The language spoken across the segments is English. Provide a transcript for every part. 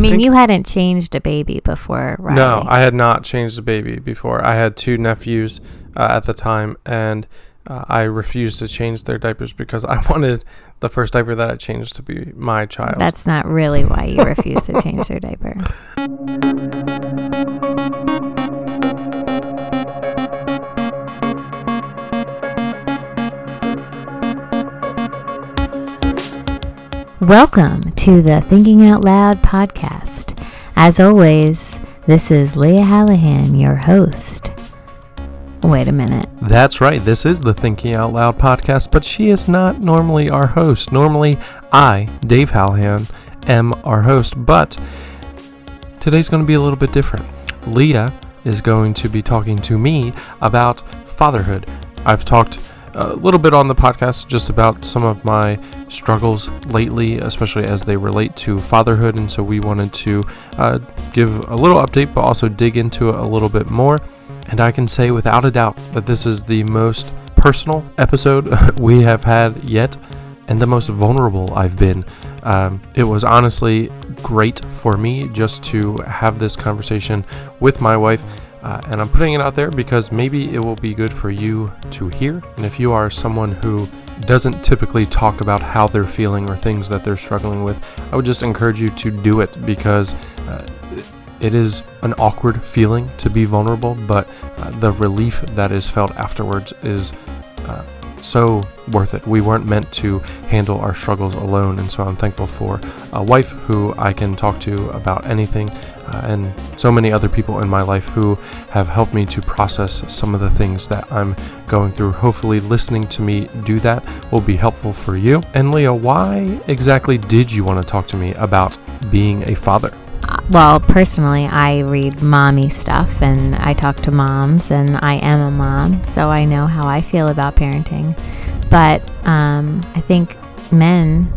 mean, you hadn't changed a baby before, right? No, I had not changed a baby before. I had two nephews uh, at the time, and uh, I refused to change their diapers because I wanted the first diaper that I changed to be my child. That's not really why you refused to change their diaper. Welcome to the Thinking Out Loud podcast. As always, this is Leah Hallahan, your host. Wait a minute. That's right. This is the Thinking Out Loud podcast, but she is not normally our host. Normally, I, Dave Hallahan, am our host, but today's going to be a little bit different. Leah is going to be talking to me about fatherhood. I've talked a little bit on the podcast just about some of my struggles lately, especially as they relate to fatherhood, and so we wanted to uh, give a little update, but also dig into it a little bit more. And I can say without a doubt that this is the most personal episode we have had yet and the most vulnerable I've been. Um, it was honestly great for me just to have this conversation with my wife. Uh, and I'm putting it out there because maybe it will be good for you to hear. And if you are someone who doesn't typically talk about how they're feeling or things that they're struggling with, I would just encourage you to do it because uh, it is an awkward feeling to be vulnerable, but uh, the relief that is felt afterwards is uh, so worth it. We weren't meant to handle our struggles alone, and so I'm thankful for a wife who I can talk to about anything, uh, and so many other people in my life who have helped me to process some of the things that I'm going through. Hopefully, listening to me do that will be helpful for you. And Leah, why exactly did you want to talk to me about being a father? Well, personally, I read mommy stuff and I talk to moms, and I am a mom, so I know how I feel about parenting. But um, I think men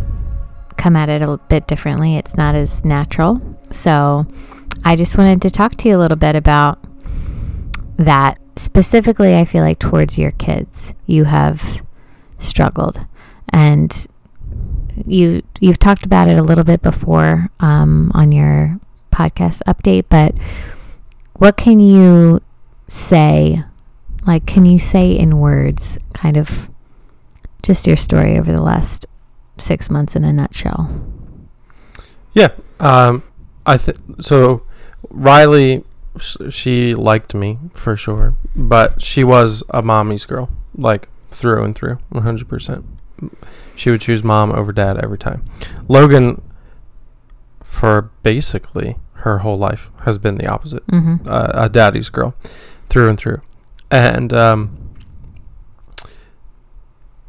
come at it a bit differently. It's not as natural. So I just wanted to talk to you a little bit about that. Specifically, I feel like towards your kids, you have struggled. And you you've talked about it a little bit before um, on your podcast update, but what can you say? Like, can you say in words, kind of, just your story over the last six months in a nutshell? Yeah, um, I think so. Riley, sh- she liked me for sure, but she was a mommy's girl, like through and through, one hundred percent. She would choose mom over dad every time. Logan, for basically her whole life, has been the opposite, Mm-hmm. uh, a daddy's girl, through and through. And um,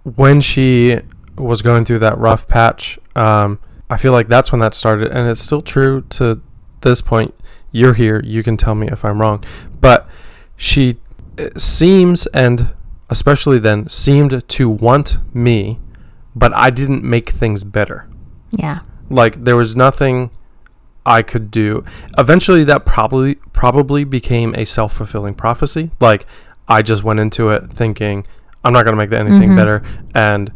when she was going through that rough patch, um, I feel like that's when that started, and it's still true to this point. You're here, you can tell me if I'm wrong, but she uh, seems, and especially then, seemed to want me, but I didn't make things better. Yeah. Like there was nothing I could do. Eventually, that probably probably became a self fulfilling prophecy. Like I just went into it thinking I'm not going to make that anything Mhm. better, and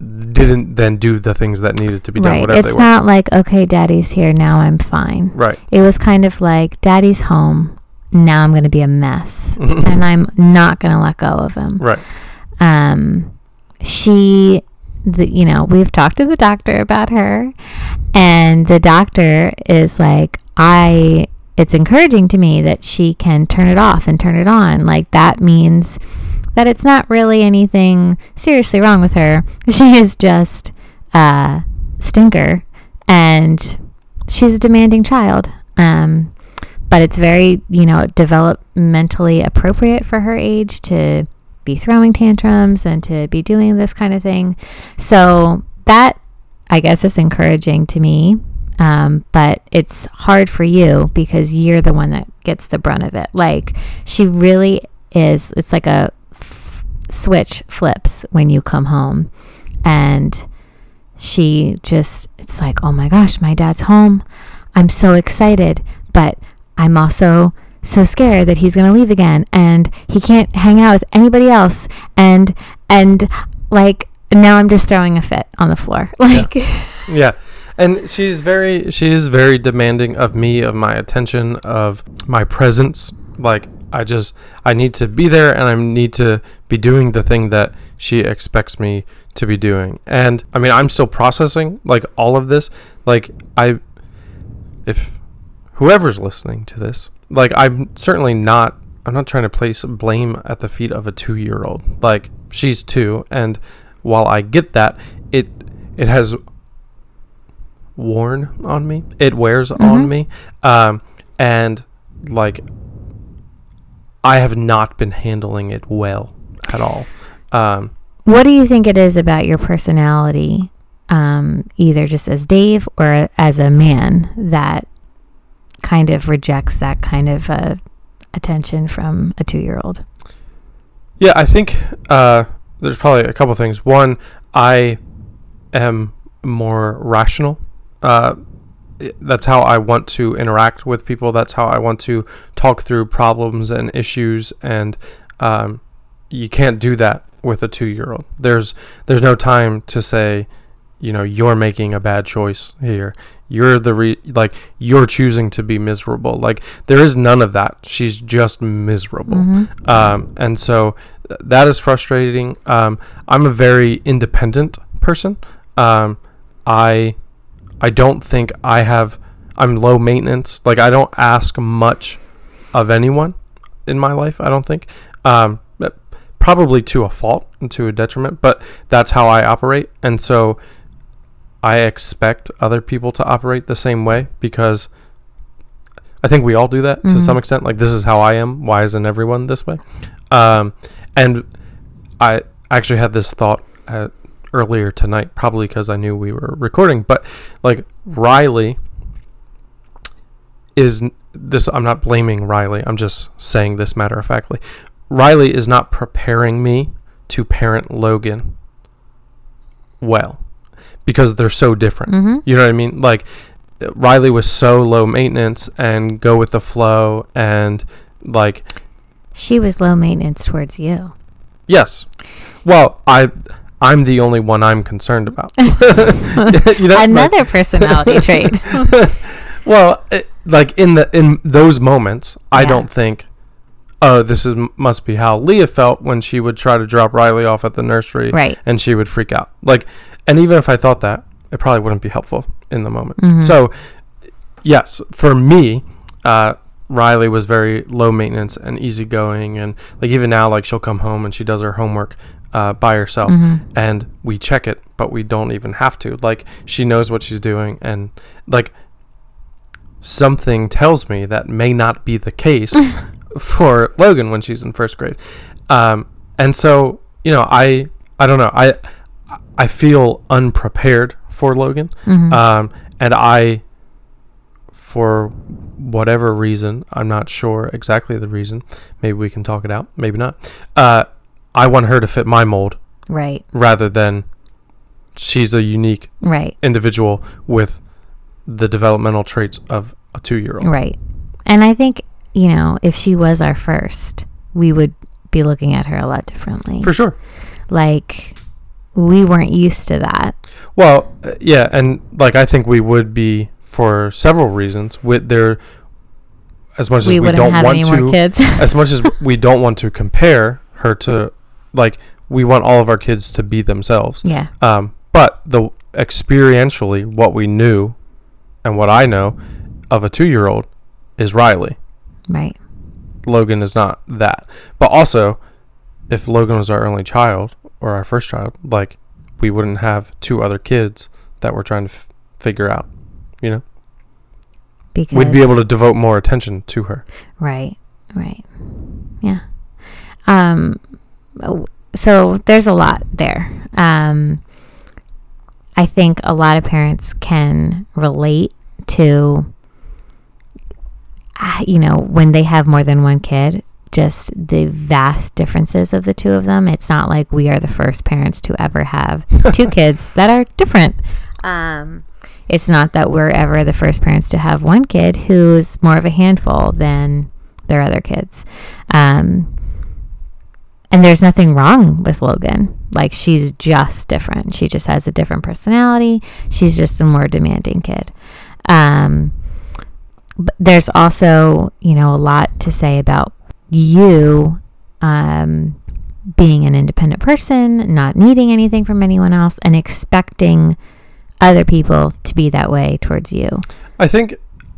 didn't then do the things that needed to be done. Right. Whatever It's they were. not like, okay, daddy's here, now I'm fine. Right. It was kind of like, daddy's home, now I'm going to be a mess. and I'm not going to let go of him. Right. um she the you know we've talked to the doctor about her and the doctor is like i it's encouraging to me that she can turn it off and turn it on. Like that means that it's not really anything seriously wrong with her. She is just a stinker and she's a demanding child um but it's very you know developmentally appropriate for her age to be throwing tantrums and to be doing this kind of thing. So that I guess is encouraging to me. Um, but it's hard for you because you're the one that gets the brunt of it. Like she really is. It's like a f- switch flips when you come home, and she just it's like, oh my gosh, my dad's home. I'm so excited, but I'm also so scared that he's going to leave again and he can't hang out with anybody else and and like now I'm just throwing a fit on the floor. Like Yeah. and she's very she is very demanding of me of my attention of my presence like i just i need to be there and i need to be doing the thing that she expects me to be doing and i mean i'm still processing like all of this like i if whoever's listening to this like i'm certainly not i'm not trying to place blame at the feet of a two year old like she's two and while i get that it it has worn on me. It wears on Mhm. me. Um, and like I have not been handling it well at all. Um, What do you think it is about your personality, um, either just as Dave or as a man, that kind of rejects that kind of uh, attention from a two year old? yeah, I think uh, there's probably a couple things. One, I am more rational. Uh, that's how I want to interact with people. That's how I want to talk through problems and issues. And um, you can't do that with a two-year-old. There's there's no time to say, you know, you're making a bad choice here. You're the re- like you're choosing to be miserable. Like there is none of that. She's just miserable. Mhm. Um, and so th- that is frustrating. Um, I'm a very independent person. Um, I I don't think I have. I'm low maintenance. Like I don't ask much of anyone in my life. I don't think. Um, probably to a fault and to a detriment, but that's how I operate. And so I expect other people to operate the same way because I think we all do that to Mhm. some extent. Like this is how I am. Why isn't everyone this way? Um, and I actually had this thought uh, earlier tonight, probably because I knew we were recording. But like Riley is this. I'm not blaming Riley. I'm just saying this matter of factly. Riley is not preparing me to parent Logan well because they're so different. Mhm. You know what I mean? Like Riley was so low maintenance and go with the flow and like She was low maintenance towards you. yes. Well, I I'm the only one I'm concerned about. you know, like- Another personality trait. well, it, like in the in those moments, I don't think oh, this is must be how Leah felt when she would try to drop Riley off at the nursery right. and she would freak out. Like and even if I thought that, it probably wouldn't be helpful in the moment. Mhm. So, yes, for me, uh, Riley was very low maintenance and easygoing, and like even now, like she'll come home and she does her homework uh, by herself, Mhm. and we check it, but we don't even have to. Like she knows what she's doing, and like something tells me that may not be the case for Logan when she's in first grade, um, and so you know, I I don't know, I I feel unprepared for Logan. Mhm. Um, and I, for whatever reason, I'm not sure exactly the reason. Maybe we can talk it out. Maybe not. Uh, I want her to fit my mold right. rather than she's a unique Right. individual with the developmental traits of a two year old. Right. And I think, you know, if she was our first, we would be looking at her a lot differently. For sure. like we weren't used to that. Well, uh, yeah, and like I think we would be for several reasons. With there, as much as we we, don't want to, as much as we don't want to compare her to like we want all of our kids to be themselves yeah. um, but the experientially what we knew and what i know of a two-year-old is riley Right. logan is not that but also if logan was our only child or our first child like we wouldn't have two other kids that we're trying to f- figure out you know Because we'd be able to devote more attention to her Right. Right. Yeah. Um so there's a lot there. Um I think a lot of parents can relate to you know, when they have more than one kid, just the vast differences of the two of them. It's not like we are the first parents to ever have two kids that are different. Um it's not that we're ever the first parents to have one kid who's more of a handful than their other kids. Um, and there's nothing wrong with Logan. Like she's just different. She just has a different personality. She's just a more demanding kid. Um, but there's also, you know, a lot to say about you um, being an independent person, not needing anything from anyone else, and expecting other people to be that way towards you. I think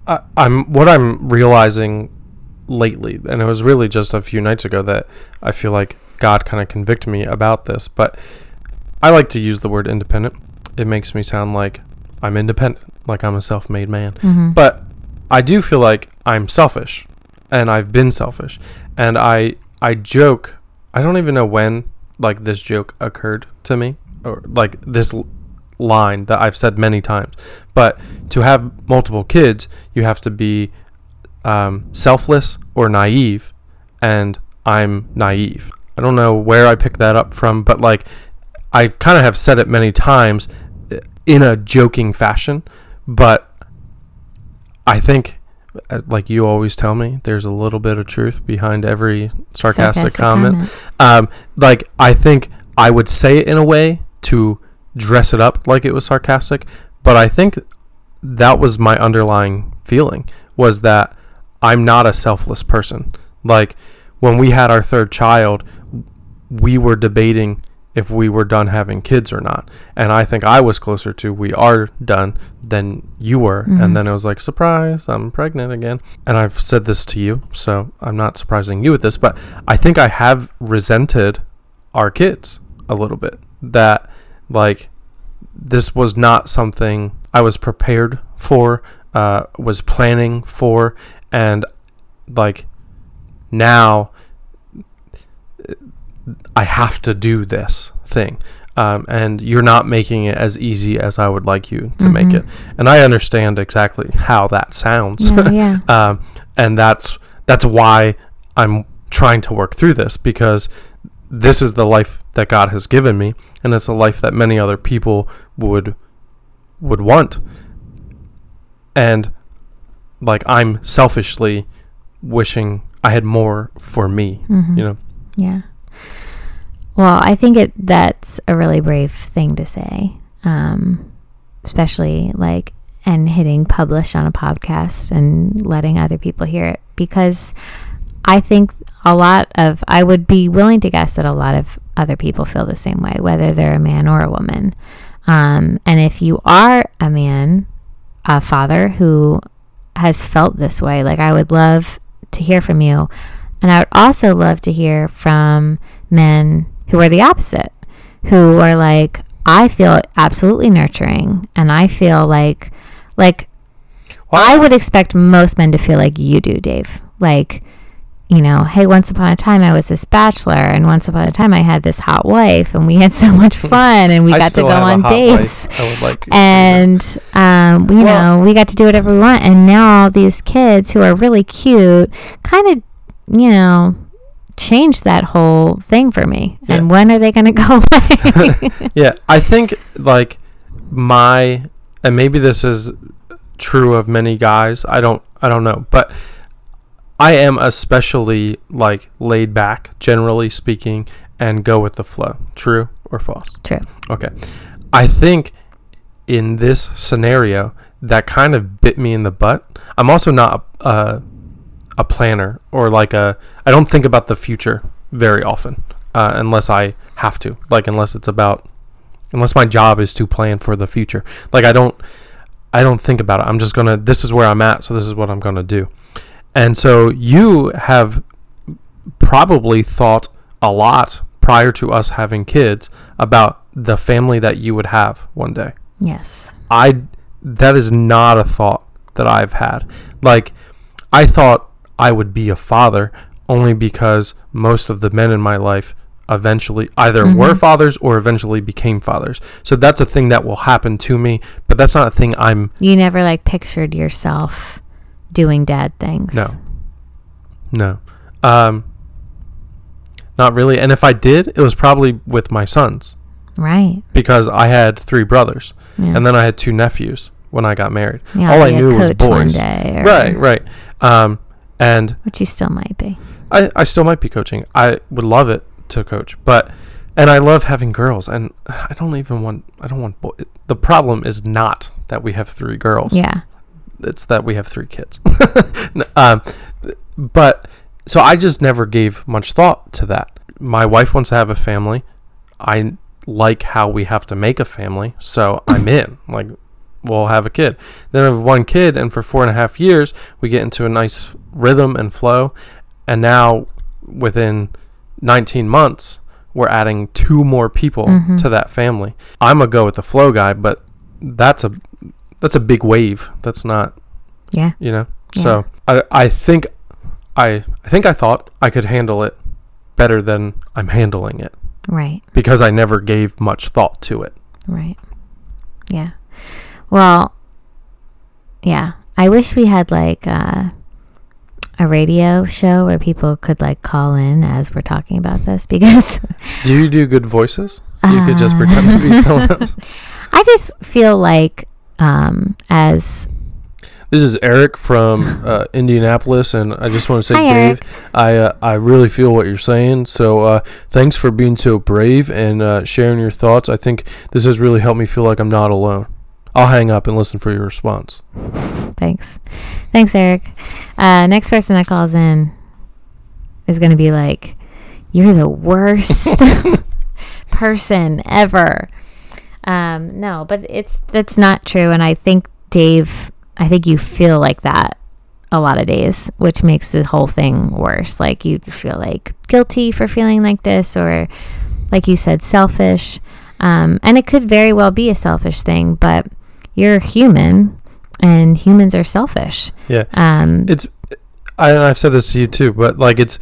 I, I'm what I'm realizing lately, and it was really just a few nights ago that I feel like God kind of convicted me about this. But I like to use the word independent. It makes me sound like I'm independent, like I'm a self-made man. Mm-hmm. But I do feel like I'm selfish, and I've been selfish, and I I joke. I don't even know when like this joke occurred to me, or like this l- line that I've said many times. But to have multiple kids, you have to be um, selfless or naive, and I'm naive. I don't know where I picked that up from, but like I kind of have said it many times uh, in a joking fashion, but I think, uh, like you always tell me, there's a little bit of truth behind every sarcastic, comment. Um, like I think I would say it in a way to dress it up like it was sarcastic, but I think that was my underlying feeling was that I'm not a selfless person. Like when we had our third child, we were debating if we were done having kids or not. And I think I was closer to we are done than you were. Mhm. And then it was like, surprise, I'm pregnant again. And I've said this to you, so I'm not surprising you with this, but I think I have resented our kids a little bit. That, like, this was not something I was prepared for, uh, was planning for, and like now I have to do this thing. Um, and you're not making it as easy as I would like you to make Mhm. it. And I understand exactly how that sounds. No, yeah. um, and that's that's why I'm trying to work through this because this is the life that God has given me, and it's a life that many other people would would want. And like I'm selfishly wishing I had more for me, Mhm. you know. Yeah. Well, I think it that's a really brave thing to say, um, especially like and hitting publish on a podcast and letting other people hear it because I think a lot of I would be willing to guess that a lot of other people feel the same way, whether they're a man or a woman. Um, and if you are a man, a father who has felt this way, like I would love to hear from you. And I would also love to hear from men who are the opposite, who are like, I feel absolutely nurturing and I feel like, like, I would expect most men to feel like you do, Dave. Like, you know, hey, once upon a time I was this bachelor, and once upon a time I had this hot wife, and we had so much fun, and we got to go on dates. I would like you to say that. and um, you Well- know we got to do whatever we want and now all these kids who are really cute kind of you know changed that whole thing for me and when are they going to go away yeah, I think like my and maybe this is true of many guys. I don't I don't know, but I am especially like laid back, generally speaking, and go with the flow. True or false? True. Okay. I think in this scenario that kind of bit me in the butt. I'm also not a, a planner or like a I don't think about the future very often uh, unless I have to. Like unless it's about unless my job is to plan for the future. Like I don't I don't think about it. I'm just going to this is where I'm at, so this is what I'm going to do. And so you have probably thought a lot prior to us having kids about the family that you would have one day. yes I that is not a thought that I've had. Like I thought I would be a father only because most of the men in my life eventually either were Mhm. fathers or eventually became fathers. So that's a thing that will happen to me, but that's not a thing I'm you never like pictured yourself doing dad things No. no. Um not really. And if I did, it was probably with my sons right because I had three brothers yeah. and then I had two nephews when I got married. Yeah, all I knew was boys. Right, right. Um, and which you still might be I, I still might be coaching. I would love it to coach, but and I love having girls, and I don't even want. I don't want. Boy, the problem is not that we have three girls. Yeah. It's that we have three kids. Um, but so I just never gave much thought to that. My wife wants to have a family. I like how we have to make a family, so I'm in. Like, we'll have a kid. Then I have one kid, and for four and a half years, we get into a nice rhythm and flow. And now, within 19 months, we're adding two more people Mhm. to that family. I'm a go with the flow guy, but that's a that's a big wave. That's not Yeah. you know. So I I think I I think I thought I could handle it better than I'm handling it Right. because I never gave much thought to it. Right. Yeah. Well, yeah. I wish we had like uh, a radio show where people could like call in as we're talking about this because Do you do good voices? You could just pretend to be Uh, someone else. I just feel like um, as This is Eric from uh, Indianapolis, and I just want to say, Hi, Dave, I uh, I really feel what you're saying. So uh, thanks for being so brave and uh, sharing your thoughts. I think this has really helped me feel like I'm not alone. I'll hang up and listen for your response. thanks, thanks, Eric. Uh, next person that calls in is going to be like, "You're the worst person ever." Um, no, but it's that's not true, and I think Dave, I think you feel like that a lot of days, which makes the whole thing worse. Like you feel like guilty for feeling like this, or like you said, selfish. Um, and it could very well be a selfish thing, but you're human, and humans are selfish. Yeah. Um, It's I, i've said this to you too, but like it's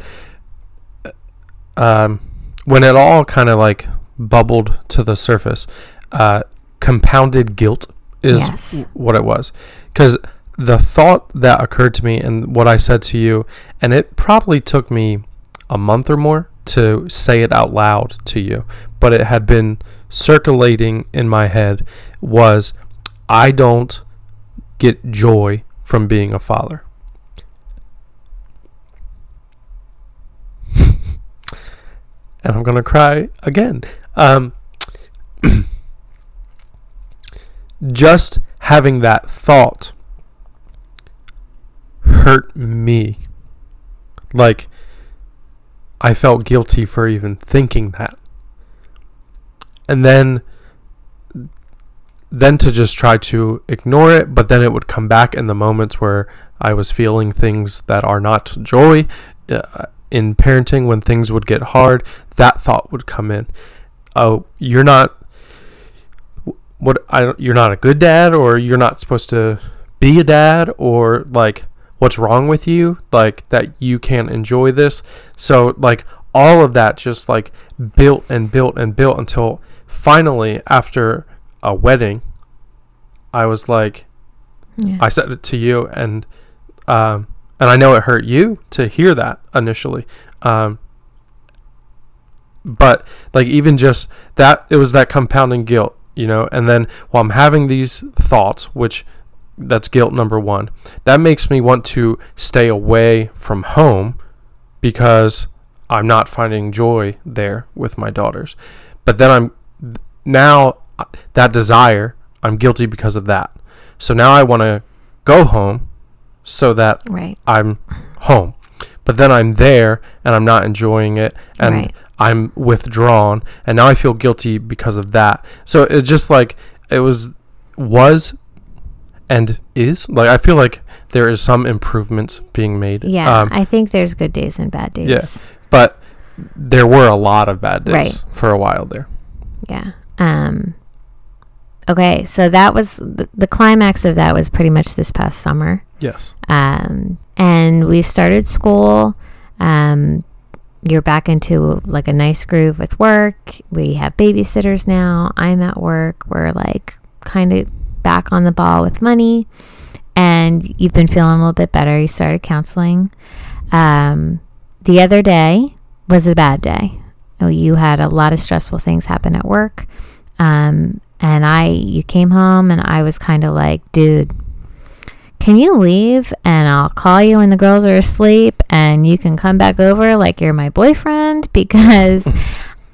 um, when it all kind of like bubbled to the surface, uh, compounded guilt is Yes. what it was. Because the thought that occurred to me and what I said to you, and it probably took me a month or more to say it out loud to you, but it had been circulating in my head was I don't get joy from being a father. and I'm gonna cry again. Um, just having that thought hurt me. Like I felt guilty for even thinking that. And then then to just try to ignore it, but then it would come back in the moments where I was feeling things that are not joy uh, in parenting when things would get hard, that thought would come in. Oh, you're not what I you're not a good dad or you're not supposed to be a dad or like what's wrong with you like that you can't enjoy this so like all of that just like built and built and built until finally after a wedding i was like yeah. i said it to you and um and i know it hurt you to hear that initially um but like even just that it was that compounding guilt you know and then while i'm having these thoughts which that's guilt number one that makes me want to stay away from home because i'm not finding joy there with my daughters but then i'm now that desire i'm guilty because of that so now i want to go home so that right. I'm home. But then I'm there and I'm not enjoying it and Right. I'm withdrawn and now I feel guilty because of that. So it just like it was was and is like I feel like there is some improvements being made. Yeah, Um, I think there's good days and bad days. Yeah. but there were a lot of bad days Right. for a while there. Yeah. Um okay, so that was the, the climax of that was pretty much this past summer. Yes. Um and we've started school. Um you're back into like a nice groove with work. We have babysitters now. I'm at work. We're like kind of back on the ball with money. And you've been feeling a little bit better. You started counseling. Um, the other day was a bad day. Oh, You had a lot of stressful things happen at work. Um, and I, you came home and I was kind of like, dude, can you leave and I'll call you when the girls are asleep and you can come back over like you're my boyfriend because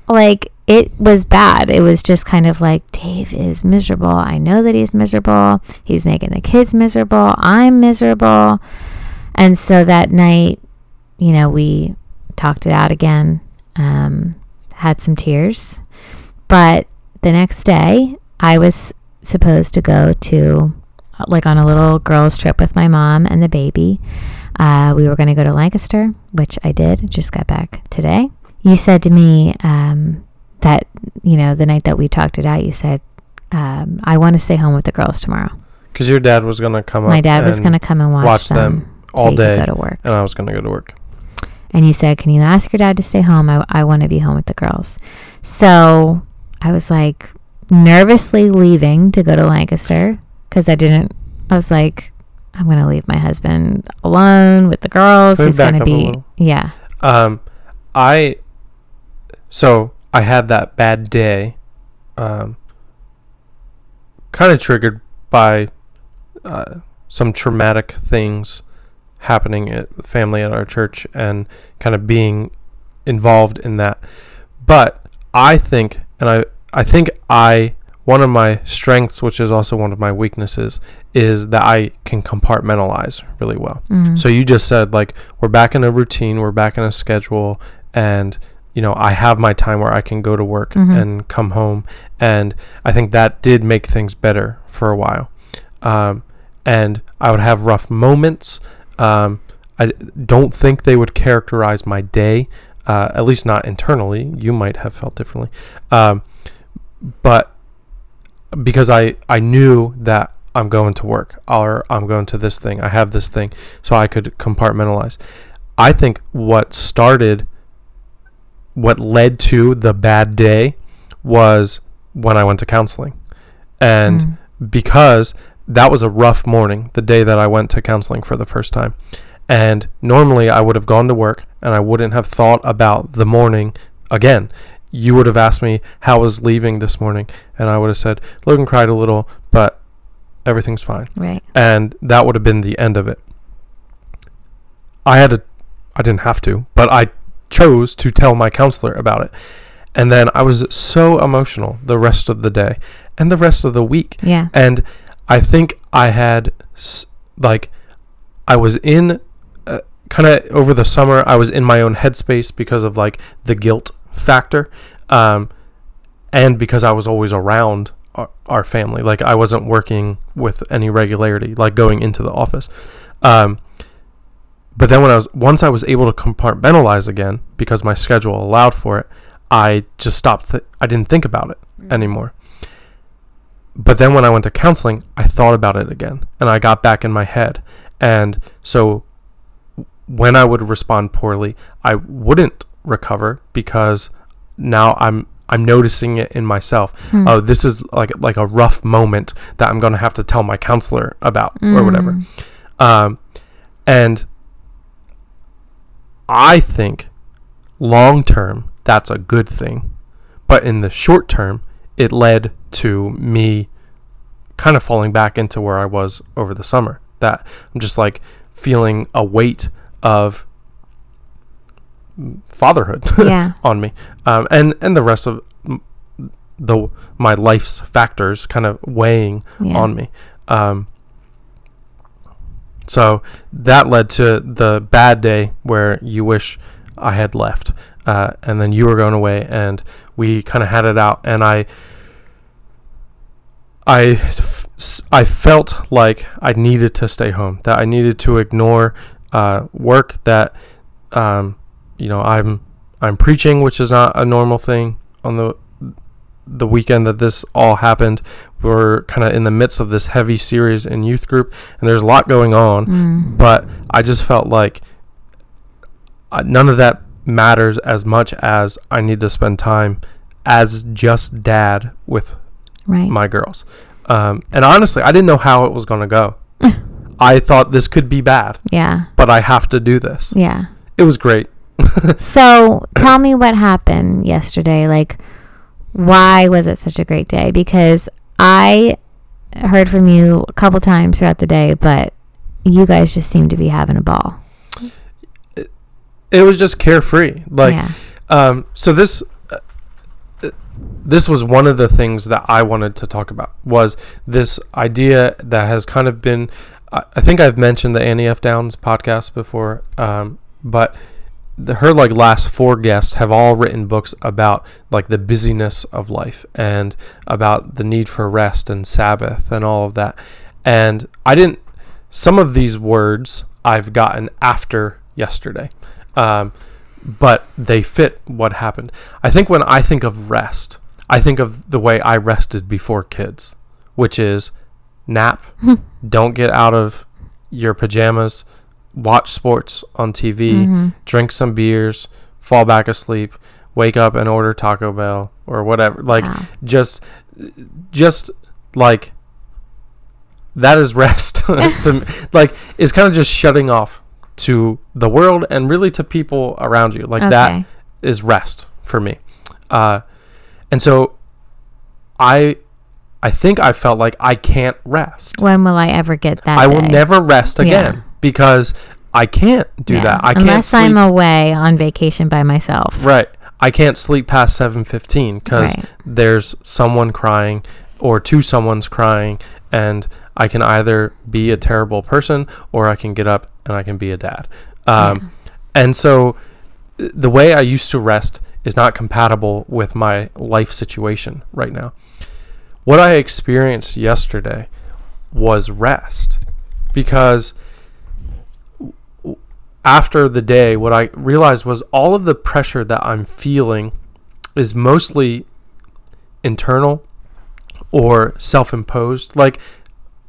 like it was bad. It was just kind of like Dave is miserable. I know that he's miserable. He's making the kids miserable. I'm miserable. And so that night, you know, we talked it out again. Um, had some tears. But the next day, I was supposed to go to like on a little girls' trip with my mom and the baby. Uh, we were going to go to Lancaster, which I did. Just got back today. You said to me um, that, you know, the night that we talked it out, you said, um, I want to stay home with the girls tomorrow. Because your dad was going to come up. My dad was going to come and watch, watch them, them all could day, go to work. and I was going to go to work. And you said, Can you ask your dad to stay home? I, I want to be home with the girls. So I was like nervously leaving to go to Lancaster because I didn't, I was like, I'm going to leave my husband alone with the girls. He's going to be, yeah. Um, I so I had that bad day, um, kind of triggered by uh, some traumatic things happening at the family at our church and kind of being involved in that. But I think, and I I think I one of my strengths, which is also one of my weaknesses, is that I can compartmentalize really well. Mhm. So you just said like we're back in a routine, we're back in a schedule, and you know I have my time where I can go to work Mhm. and come home, and I think that did make things better for a while. Um, and I would have rough moments. Um, I don't think they would characterize my day, uh, at least not internally. You might have felt differently, um, but because I I knew that I'm going to work or I'm going to this thing, I have this thing, so I could compartmentalize. I think what started, what led to the bad day, was when I went to counseling, and Mm. because that was a rough morning, the day that I went to counseling for the first time. And normally I would have gone to work and I wouldn't have thought about the morning again. You would have asked me how I was leaving this morning, and I would have said, Logan cried a little, but everything's fine. Right. And that would have been the end of it. I had to, I didn't have to, but I chose to tell my counselor about it. And then I was so emotional the rest of the day and the rest of the week. Yeah. And I think I had like I was in uh, kind of over the summer I was in my own headspace because of like the guilt factor um and because I was always around our, our family. Like I wasn't working with any regularity like going into the office. Um but then when I was once I was able to compartmentalize again because my schedule allowed for it I just stopped th- I didn't think about it anymore. But then when I went to counseling, I thought about it again and I got back in my head. And so when I would respond poorly, I wouldn't recover because now I'm I'm noticing it in myself. Hmm. Oh, this is like like a rough moment that I'm going to have to tell my counselor about or whatever. Mm. Um, and I think long term that's a good thing, but in the short term, it led to me kind of falling back into where I was over the summer. That I'm just like feeling a weight of fatherhood Yeah. on me, um, and and the rest of the my life's factors kind of weighing Yeah. on me. Um, so that led to the bad day where you wish I had left, uh, and then you were going away, and we kind of had it out, and I, I, f- s- I felt like I needed to stay home, that I needed to ignore uh, work, that, um, you know, I'm I'm preaching, which is not a normal thing on the the weekend that this all happened. We're kind of in the midst of this heavy series in youth group, and there's a lot going on. Mm. But I just felt like uh, none of that matters as much as I need to spend time as just dad with Right. my girls. Um, and honestly, I didn't know how it was going to go. I thought this could be bad, yeah. but I have to do this. Yeah. It was great. So tell me what happened yesterday. Like, why was it such a great day? Because I heard from you a couple times throughout the day, but you guys just seem to be having a ball. It was just carefree. Like, yeah. Um, so this, uh, this was one of the things that I wanted to talk about was this idea that has kind of been I I think I've mentioned the Annie F. Downs podcast before, um, but the, her like last four guests have all written books about like the busyness of life and about the need for rest and Sabbath and all of that. And I didn't. Some of these words I've gotten after yesterday, um, but they fit what happened. I think when I think of rest, I think of the way I rested before kids, which is nap, don't get out of your pajamas, watch sports on TV, Mm-hmm. drink some beers, fall back asleep, wake up and order Taco Bell or whatever. Like Wow. just just like that is rest to like it's kind of just shutting off to the world and really to people around you. Like that Okay. is rest for me. Uh, and so I I think I felt like I can't rest. When will I ever get that? I will never rest Yeah. Because I can't do Yeah. that. I can't Unless sleep. I'm away on vacation by myself. right. I can't sleep past 7:15 cuz Right. there's someone crying or two someone's crying and I can either be a terrible person or I can get up and I can be a dad. Um, And so the way I used to rest is not compatible with my life situation right now. What I experienced yesterday was rest because after the day, what I realized was all of the pressure that I'm feeling is mostly internal or self imposed. Like,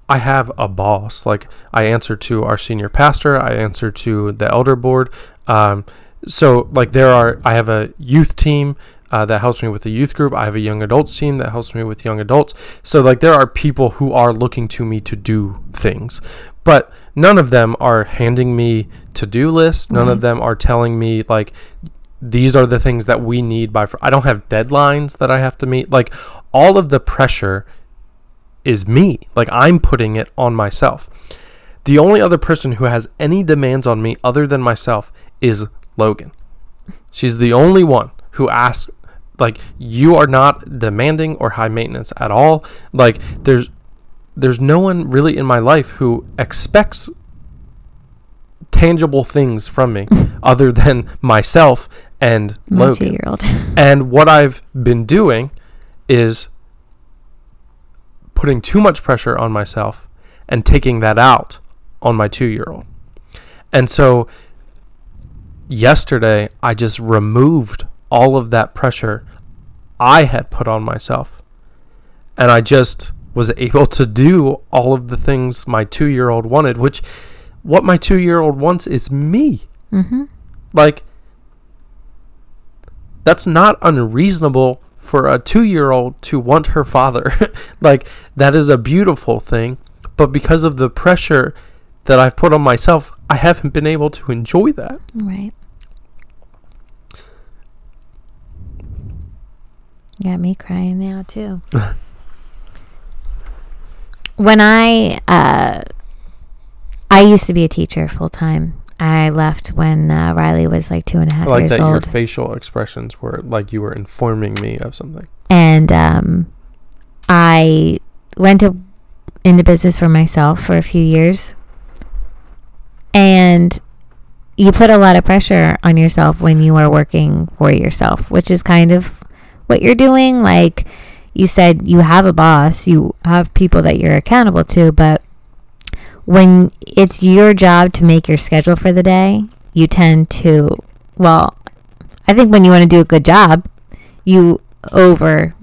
I have a boss. Like, I answer to our senior pastor, I answer to the elder board. Um, so, like, there are, I have a youth team. Uh, that helps me with the youth group. I have a young adults team that helps me with young adults. So, like, there are people who are looking to me to do things, but none of them are handing me to do lists. None of them are telling me, like, these are the things that we need by. Fr-. I don't have deadlines that I have to meet. Like, all of the pressure is me. Like, I'm putting it on myself. The only other person who has any demands on me other than myself is Logan. She's the only one who asks, like, you are not demanding or high maintenance at all. Like, there's there's no one really in my life who expects tangible things from me other than myself and My Logan. And what I've been doing is putting too much pressure on myself and taking that out on my two year old. And so yesterday, I just removed all of that pressure I had put on myself. And I just was able to do all of the things my two year old wanted, which what my two year old wants is me. mm-hmm. Like, that's not unreasonable for a two year old to want her father. like, that is a beautiful thing. But because of the pressure that I've put on myself, I haven't been able to enjoy that. Right. Got me crying now too. when I uh, I used to be a teacher full time. I left when uh, Riley was like two and a half I like years that your old, facial expressions were like you were informing me of something. and um, I went to into business for myself for a few years. And you put a lot of pressure on yourself when you are working for yourself, which is kind of what you're doing. Like you said, you have a boss, you have people that you're accountable to, but when it's your job to make your schedule for the day, you tend to, well, I think when you want to do a good job, you over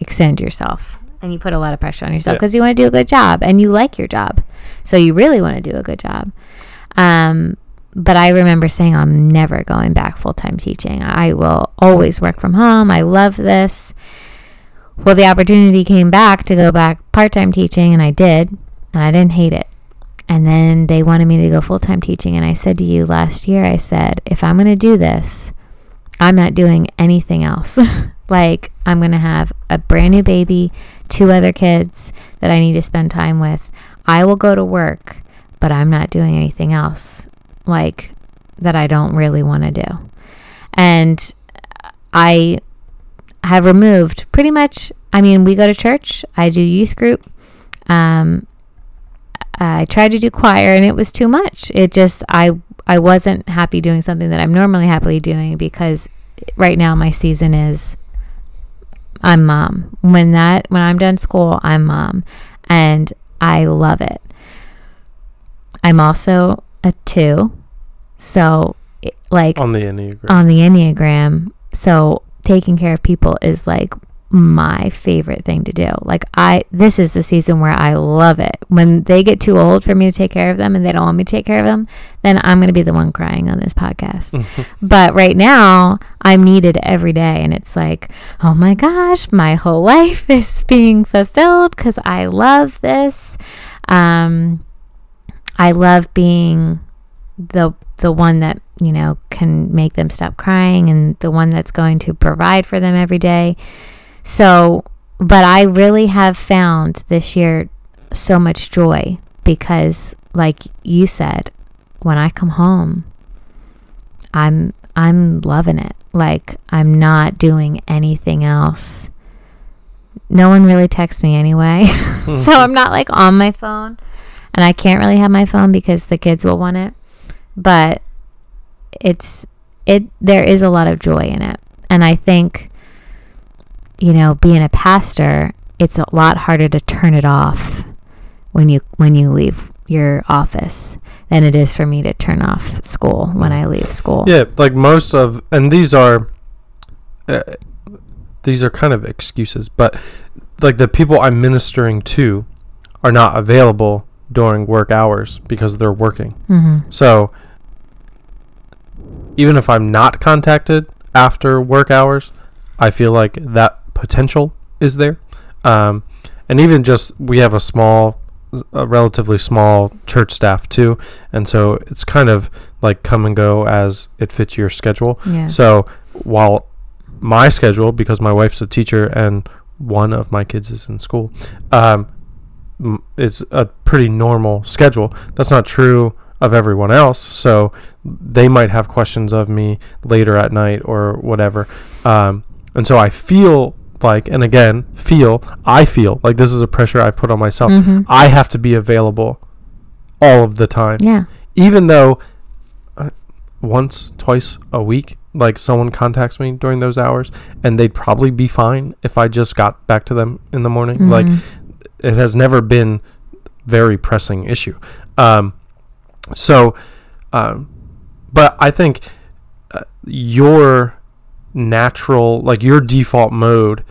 extend yourself and you put a lot of pressure on yourself Yeah. because you want to do a good job and you like your job. So you really want to do a good job. Um, but I remember saying, I'm never going back full time teaching. I will always work from home. I love this. Well, the opportunity came back to go back part time teaching, and I did, and I didn't hate it. And then they wanted me to go full time teaching. And I said to you last year, I said, if I'm going to do this, I'm not doing anything else. like, I'm going to have a brand new baby, two other kids that I need to spend time with. I will go to work, but I'm not doing anything else like that I don't really want to do. And I have removed pretty much. I mean, we go to church. I do youth group. Um, I tried to do choir, and it was too much. It just I I wasn't happy doing something that I'm normally happily doing because right now my season is I'm mom. When that when I'm done school, I'm mom, and I love it. I'm also a two, so it- like On the Enneagram. on the Enneagram. So taking care of people is like my favorite thing to do. Like I this is the season where I love it. When they get too old for me to take care of them and they don't want me to take care of them, then I'm going to be the one crying on this podcast. but right now, I'm needed every day and it's like, "Oh my gosh, my whole life is being fulfilled cuz I love this." Um I love being the the one that you know can make them stop crying and the one that's going to provide for them every day. So but i really have found this year so much joy because like you said when i come home i'm i'm loving it. Like i'm not doing anything else. No one really texts me anyway. So i'm not like on my phone. And i can't really have my phone because the kids will want it but it's it there is a lot of joy in it. And i think you know being a pastor it's a lot harder to turn it off when you when you leave your office than it is for me to turn off school when i leave school. Yeah, like most of, and these are, uh, these are kind of excuses, but like the people I'm ministering to are not available during work hours because they're working. hmm So even if I'm not contacted after work hours, I feel like that potential is there. Um, and even just we have a small, a relatively small church staff too, and so it's kind of like come and go as it fits your schedule. yeah So while my schedule, because my wife's a teacher and one of my kids is in school, um, it's a pretty normal schedule. That's not true of everyone else. So they might have questions of me later at night or whatever. Um, and so I feel like, and again, feel, I feel like this is a pressure I've put on myself. hmm I have to be available all of the time yeah even though uh, once, twice a week, like someone contacts me during those hours, and they'd probably be fine if I just got back to them in the morning. Like Mhm. it has never been very pressing issue. Um, so, um, but I think uh, your natural, like your default mode,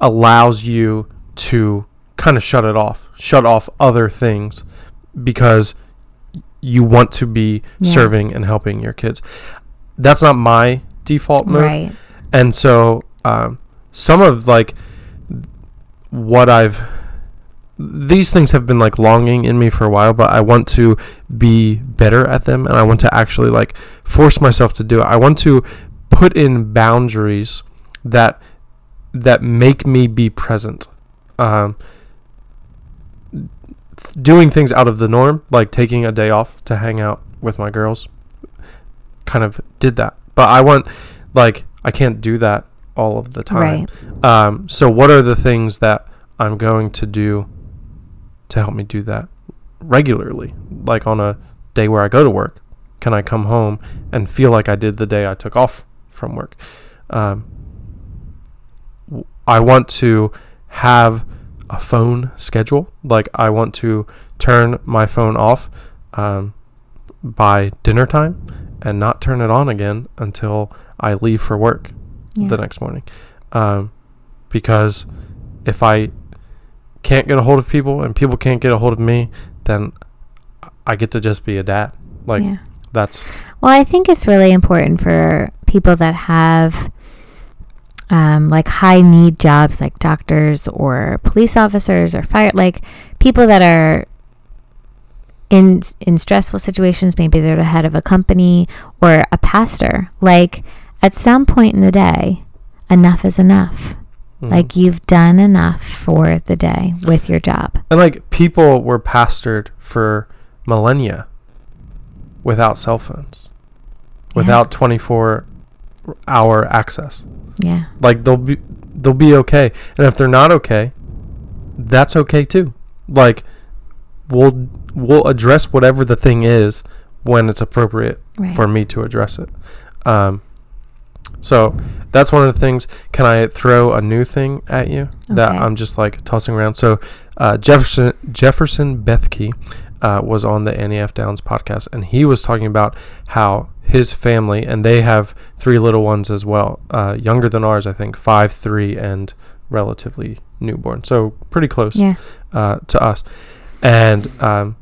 allows you to kind of shut it off, shut off other things, because you want to be Yeah. serving and helping your kids. That's not my default mode right and so um, some of like what I've these things have been like longing in me for a while, but I want to be better at them, and I want to actually like force myself to do it. I want to put in boundaries that that make me be present. Um, doing things out of the norm, like taking a day off to hang out with my girls, kind of did that. But I want, like, I can't do that all of the time. right Um, so what are the things that I'm going to do to help me do that regularly? Like on a day where I go to work, can I come home and feel like I did the day I took off from work? Um, I want to have a phone schedule. Like I want to turn my phone off um, by dinner time and not turn it on again until I leave for work yeah. the next morning. Um, because if I can't get a hold of people and people can't get a hold of me, then I get to just be a dad. Like yeah. that's Well, I think it's really important for people that have um, like high need jobs like doctors or police officers or fire like people that are in in stressful situations maybe they're the head of a company or a pastor like at some point in the day enough is enough mhm. like you've done enough for the day with your job and like people were pastored for millennia without cell phones, without twenty four hour access. yeah Like they'll be they'll be okay. And if they're not okay, that's okay too. Like we'll we'll address whatever the thing is when it's appropriate Right. for me to address it. Um, so that's one of the things. Can I throw a new thing at you that I'm just like tossing around? So uh, Jefferson Jefferson Bethke uh, was on the Annie F Downs podcast, and he was talking about how his family and they have three little ones as well, uh, younger than ours, I think, five, three, and relatively newborn. So pretty close Yeah. uh, to us. And um,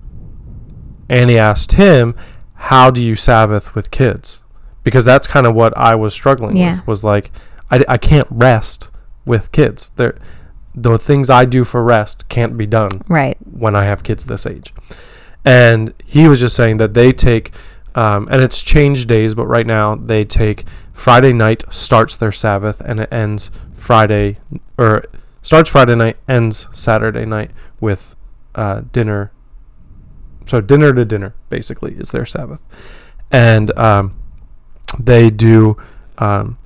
Annie asked him, "How do you Sabbath with kids?" Because that's kind of what I was struggling Yeah. with. Was like, I, I can't rest with kids. There, the things I do for rest can't be done Right. when I have kids this age. And he was just saying that they take, um, and it's changed days, but right now they take Friday night starts their Sabbath and it ends Friday, or starts Friday night, ends Saturday night with uh, dinner. So dinner to dinner basically is their Sabbath, and um, they do um,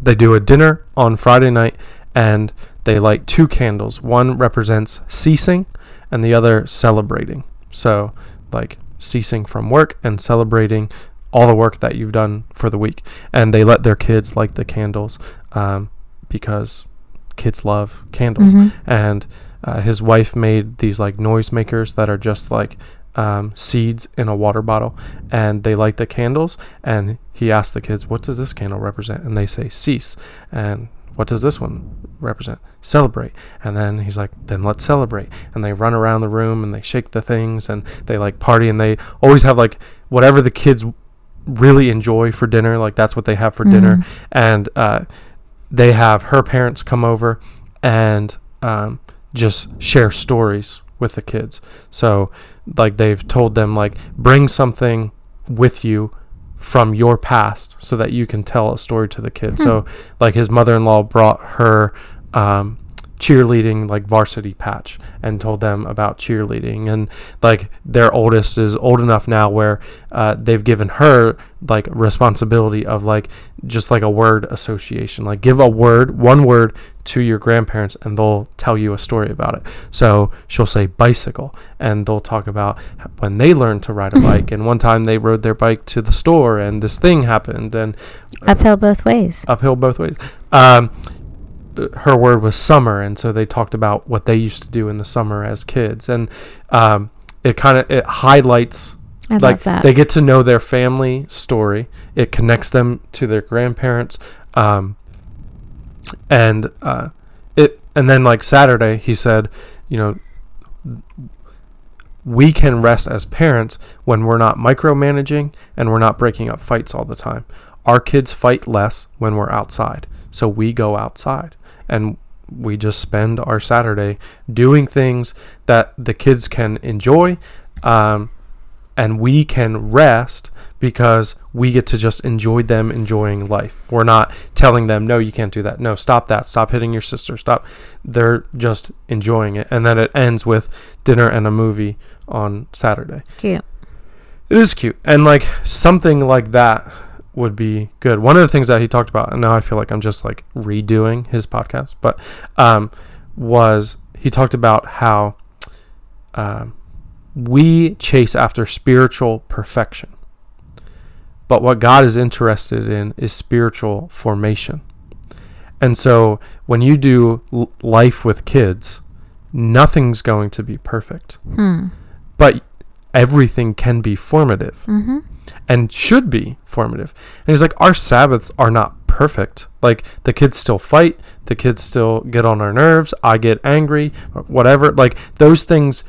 they do a dinner on Friday night, and they light two candles. One represents ceasing, and the other celebrating. So like ceasing from work and celebrating all the work that you've done for the week. And they let their kids light the candles um, because kids love candles Mhm. and uh, his wife made these like noisemakers that are just like um, seeds in a water bottle and they light the candles and he asked the kids what does this candle represent? And they say cease. And what does this one represent? Celebrate. And then he's like then let's celebrate. And they run around the room and they shake the things and they like party and they always have like whatever the kids really enjoy for dinner like that's what they have for dinner. Mhm. and uh, they have her parents come over and um, just share stories with the kids. So, like they've told them, like bring something with you from your past so that you can tell a story to the kids. So, like his mother-in-law brought her um, cheerleading like varsity patch and told them about cheerleading and like their oldest is old enough now where uh, they've given her like responsibility of like just like a word association like give a word one word to your grandparents and they'll tell you a story about it so she'll say bicycle and they'll talk about when they learned to ride a bike and one time they rode their bike to the store and this thing happened and Uphill both ways. uphill both ways. Um, her word was summer, and so they talked about what they used to do in the summer as kids, and um, it kind of it highlights I like love that. they get to know their family story. It connects them to their grandparents, um, and uh, it and then like Saturday, he said, you know. We can rest as parents when we're not micromanaging and we're not breaking up fights all the time our kids fight less when we're outside. So we go outside and we just spend our Saturday doing things that the kids can enjoy um, and we can rest because we get to just enjoy them enjoying life. We're not telling them, no, you can't do that. No, stop that. Stop hitting your sister. Stop. They're just enjoying it. And then it ends with dinner and a movie on Saturday. Cute. It is cute. And like something like that would be good. One of the things that he talked about, and now I feel like I'm just like redoing his podcast, but um, was he talked about how um, we chase after spiritual perfection. But what God is interested in is spiritual formation. And so when you do l- life with kids, nothing's going to be perfect, Hmm. but everything can be formative Mm-hmm. And should be formative. And he's like, our Sabbaths are not perfect. Like the kids still fight, the kids still get on our nerves. I get angry, whatever. Like those things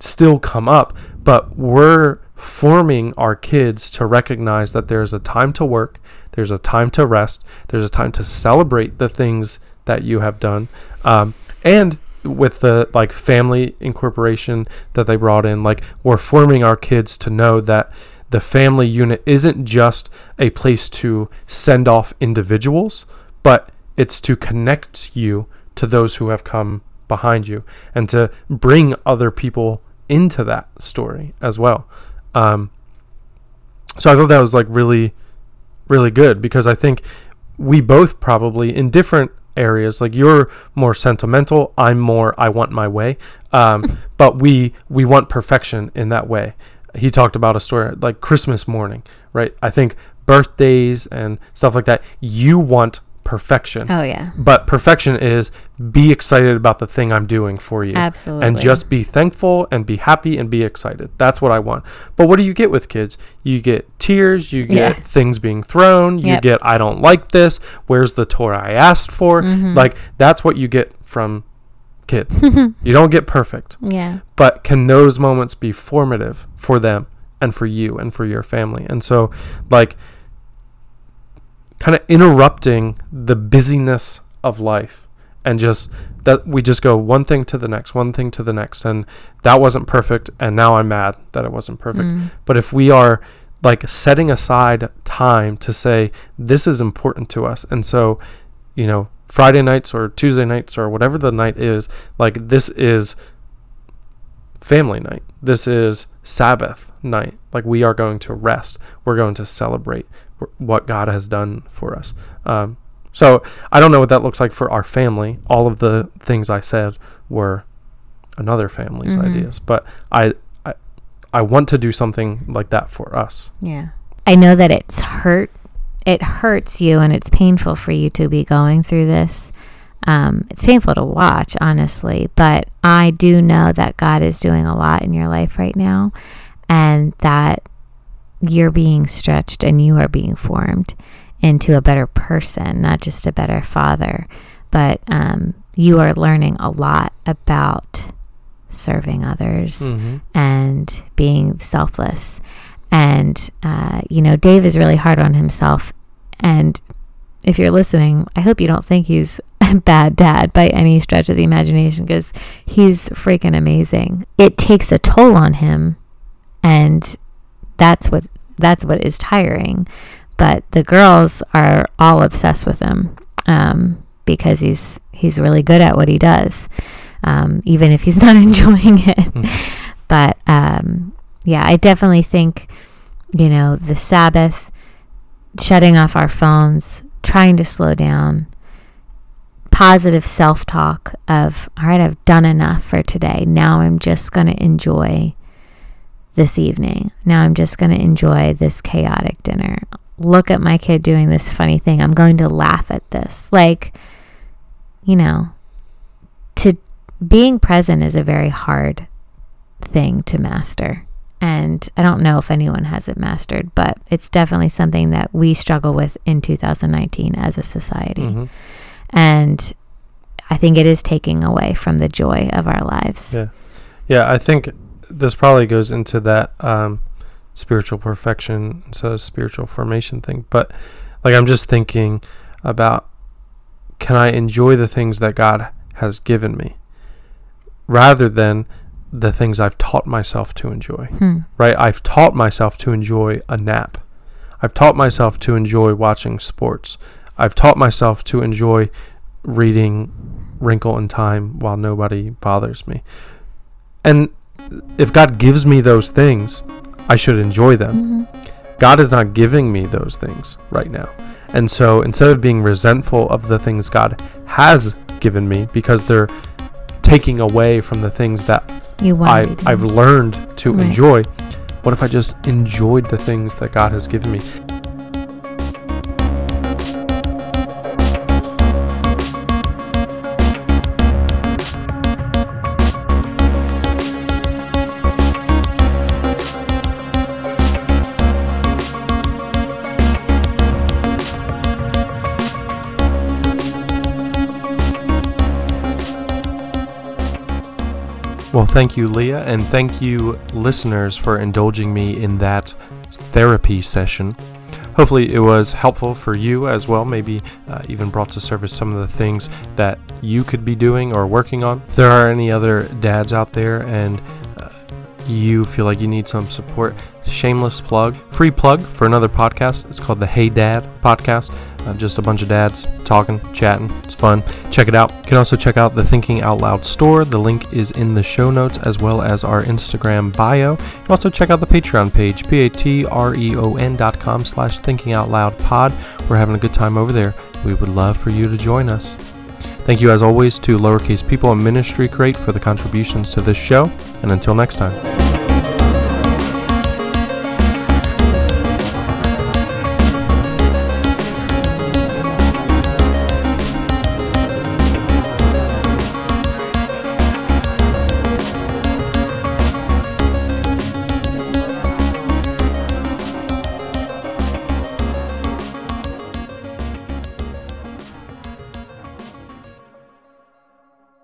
still come up, but we're forming our kids to recognize that there's a time to work, there's a time to rest, there's a time to celebrate the things that you have done, um, and with the like family incorporation that they brought in like we're forming our kids to know that the family unit isn't just a place to send off individuals but it's to connect you to those who have come behind you and to bring other people into that story as well um, so i thought that was like really really good because i think we both probably in different areas. Like you're more sentimental, I'm more I want my way. Um, but we we want perfection in that way. He talked about a story like Christmas morning, right? I think birthdays and stuff like that. You want perfection. Oh yeah. But perfection is be excited about the thing I'm doing for you. Absolutely. And just be thankful and be happy and be excited. That's what I want. But what do you get with kids? You get tears, you get Yeah. things being thrown, you Yep. get I don't like this, where's the toy I asked for? Mhm. Like that's what you get from kids. you don't get perfect. Yeah. But can those moments be formative for them and for you and for your family? And so like kind of interrupting the busyness of life and just that we just go one thing to the next, one thing to the next and that wasn't perfect and now I'm mad that it wasn't perfect. Mm. But if we are like setting aside time to say this is important to us and so you know Friday nights or Tuesday nights or whatever the night is like this is family night this is Sabbath night like we are going to rest we're going to celebrate what God has done for us um, so I don't know what that looks like for our family all of the things I said were another family's Mhm. ideas but I, I I want to do something like that for us Yeah. I know that it's hurt. It hurts you and it's painful for you to be going through this. Um, it's painful to watch, honestly, but I do know that God is doing a lot in your life right now and that you're being stretched and you are being formed into a better person, not just a better father, but um, you are learning a lot about serving others mm-hmm. and being selfless. And, uh, you know, Dave is really hard on himself. And if you're listening, I hope you don't think he's a bad dad by any stretch of the imagination because he's freaking amazing. It takes a toll on him. And that's what that's what is tiring. But the girls are all obsessed with him um, because he's he's really good at what he does, um, even if he's not enjoying it. Mm. But um, yeah, I definitely think, you know, the Sabbath, shutting off our phones, trying to slow down, positive self talk of, all right, I've done enough for today. Now I'm just going to enjoy this evening. Now I'm just going to enjoy this chaotic dinner. Look at my kid doing this funny thing. I'm going to laugh at this. Like, you know, to being present is a very hard thing to master. And I don't know if anyone has it mastered, but it's definitely something that we struggle with in 2019 as a society. Mhm. And I think it is taking away from the joy of our lives. Yeah. Yeah, I think this probably goes into that um, spiritual perfection instead of spiritual formation thing. But like, I'm just thinking about can I enjoy the things that God has given me rather than the things I've taught myself to enjoy, Hmm. right? I've taught myself to enjoy a nap. I've taught myself to enjoy watching sports. I've taught myself to enjoy reading Wrinkle in Time while nobody bothers me. And if God gives me those things, I should enjoy them. Mhm. God is not giving me those things right now. And so instead of being resentful of the things God has given me because they're taking away from the things that You I, I've learned to Right. enjoy, what if I just enjoyed the things that God has given me? Well, thank you, Leah, and thank you, listeners, for indulging me in that therapy session. Hopefully, it was helpful for you as well, maybe uh, even brought to surface some of the things that you could be doing or working on. If there are any other dads out there and uh, you feel like you need some support, shameless plug, free plug for another podcast. It's called the Hey Dad podcast. Uh, just a bunch of dads talking, chatting. It's fun. Check it out. You can also check out the Thinking Out Loud store. The link is in the show notes as well as our Instagram bio. You also check out the Patreon page, p-a-t-r-e-o-n dot com slash thinking out loud pod. We're having a good time over there. We would love for you to join us. Thank you, as always, to Lowercase People and Ministry Crate for the contributions to this show. And until next time.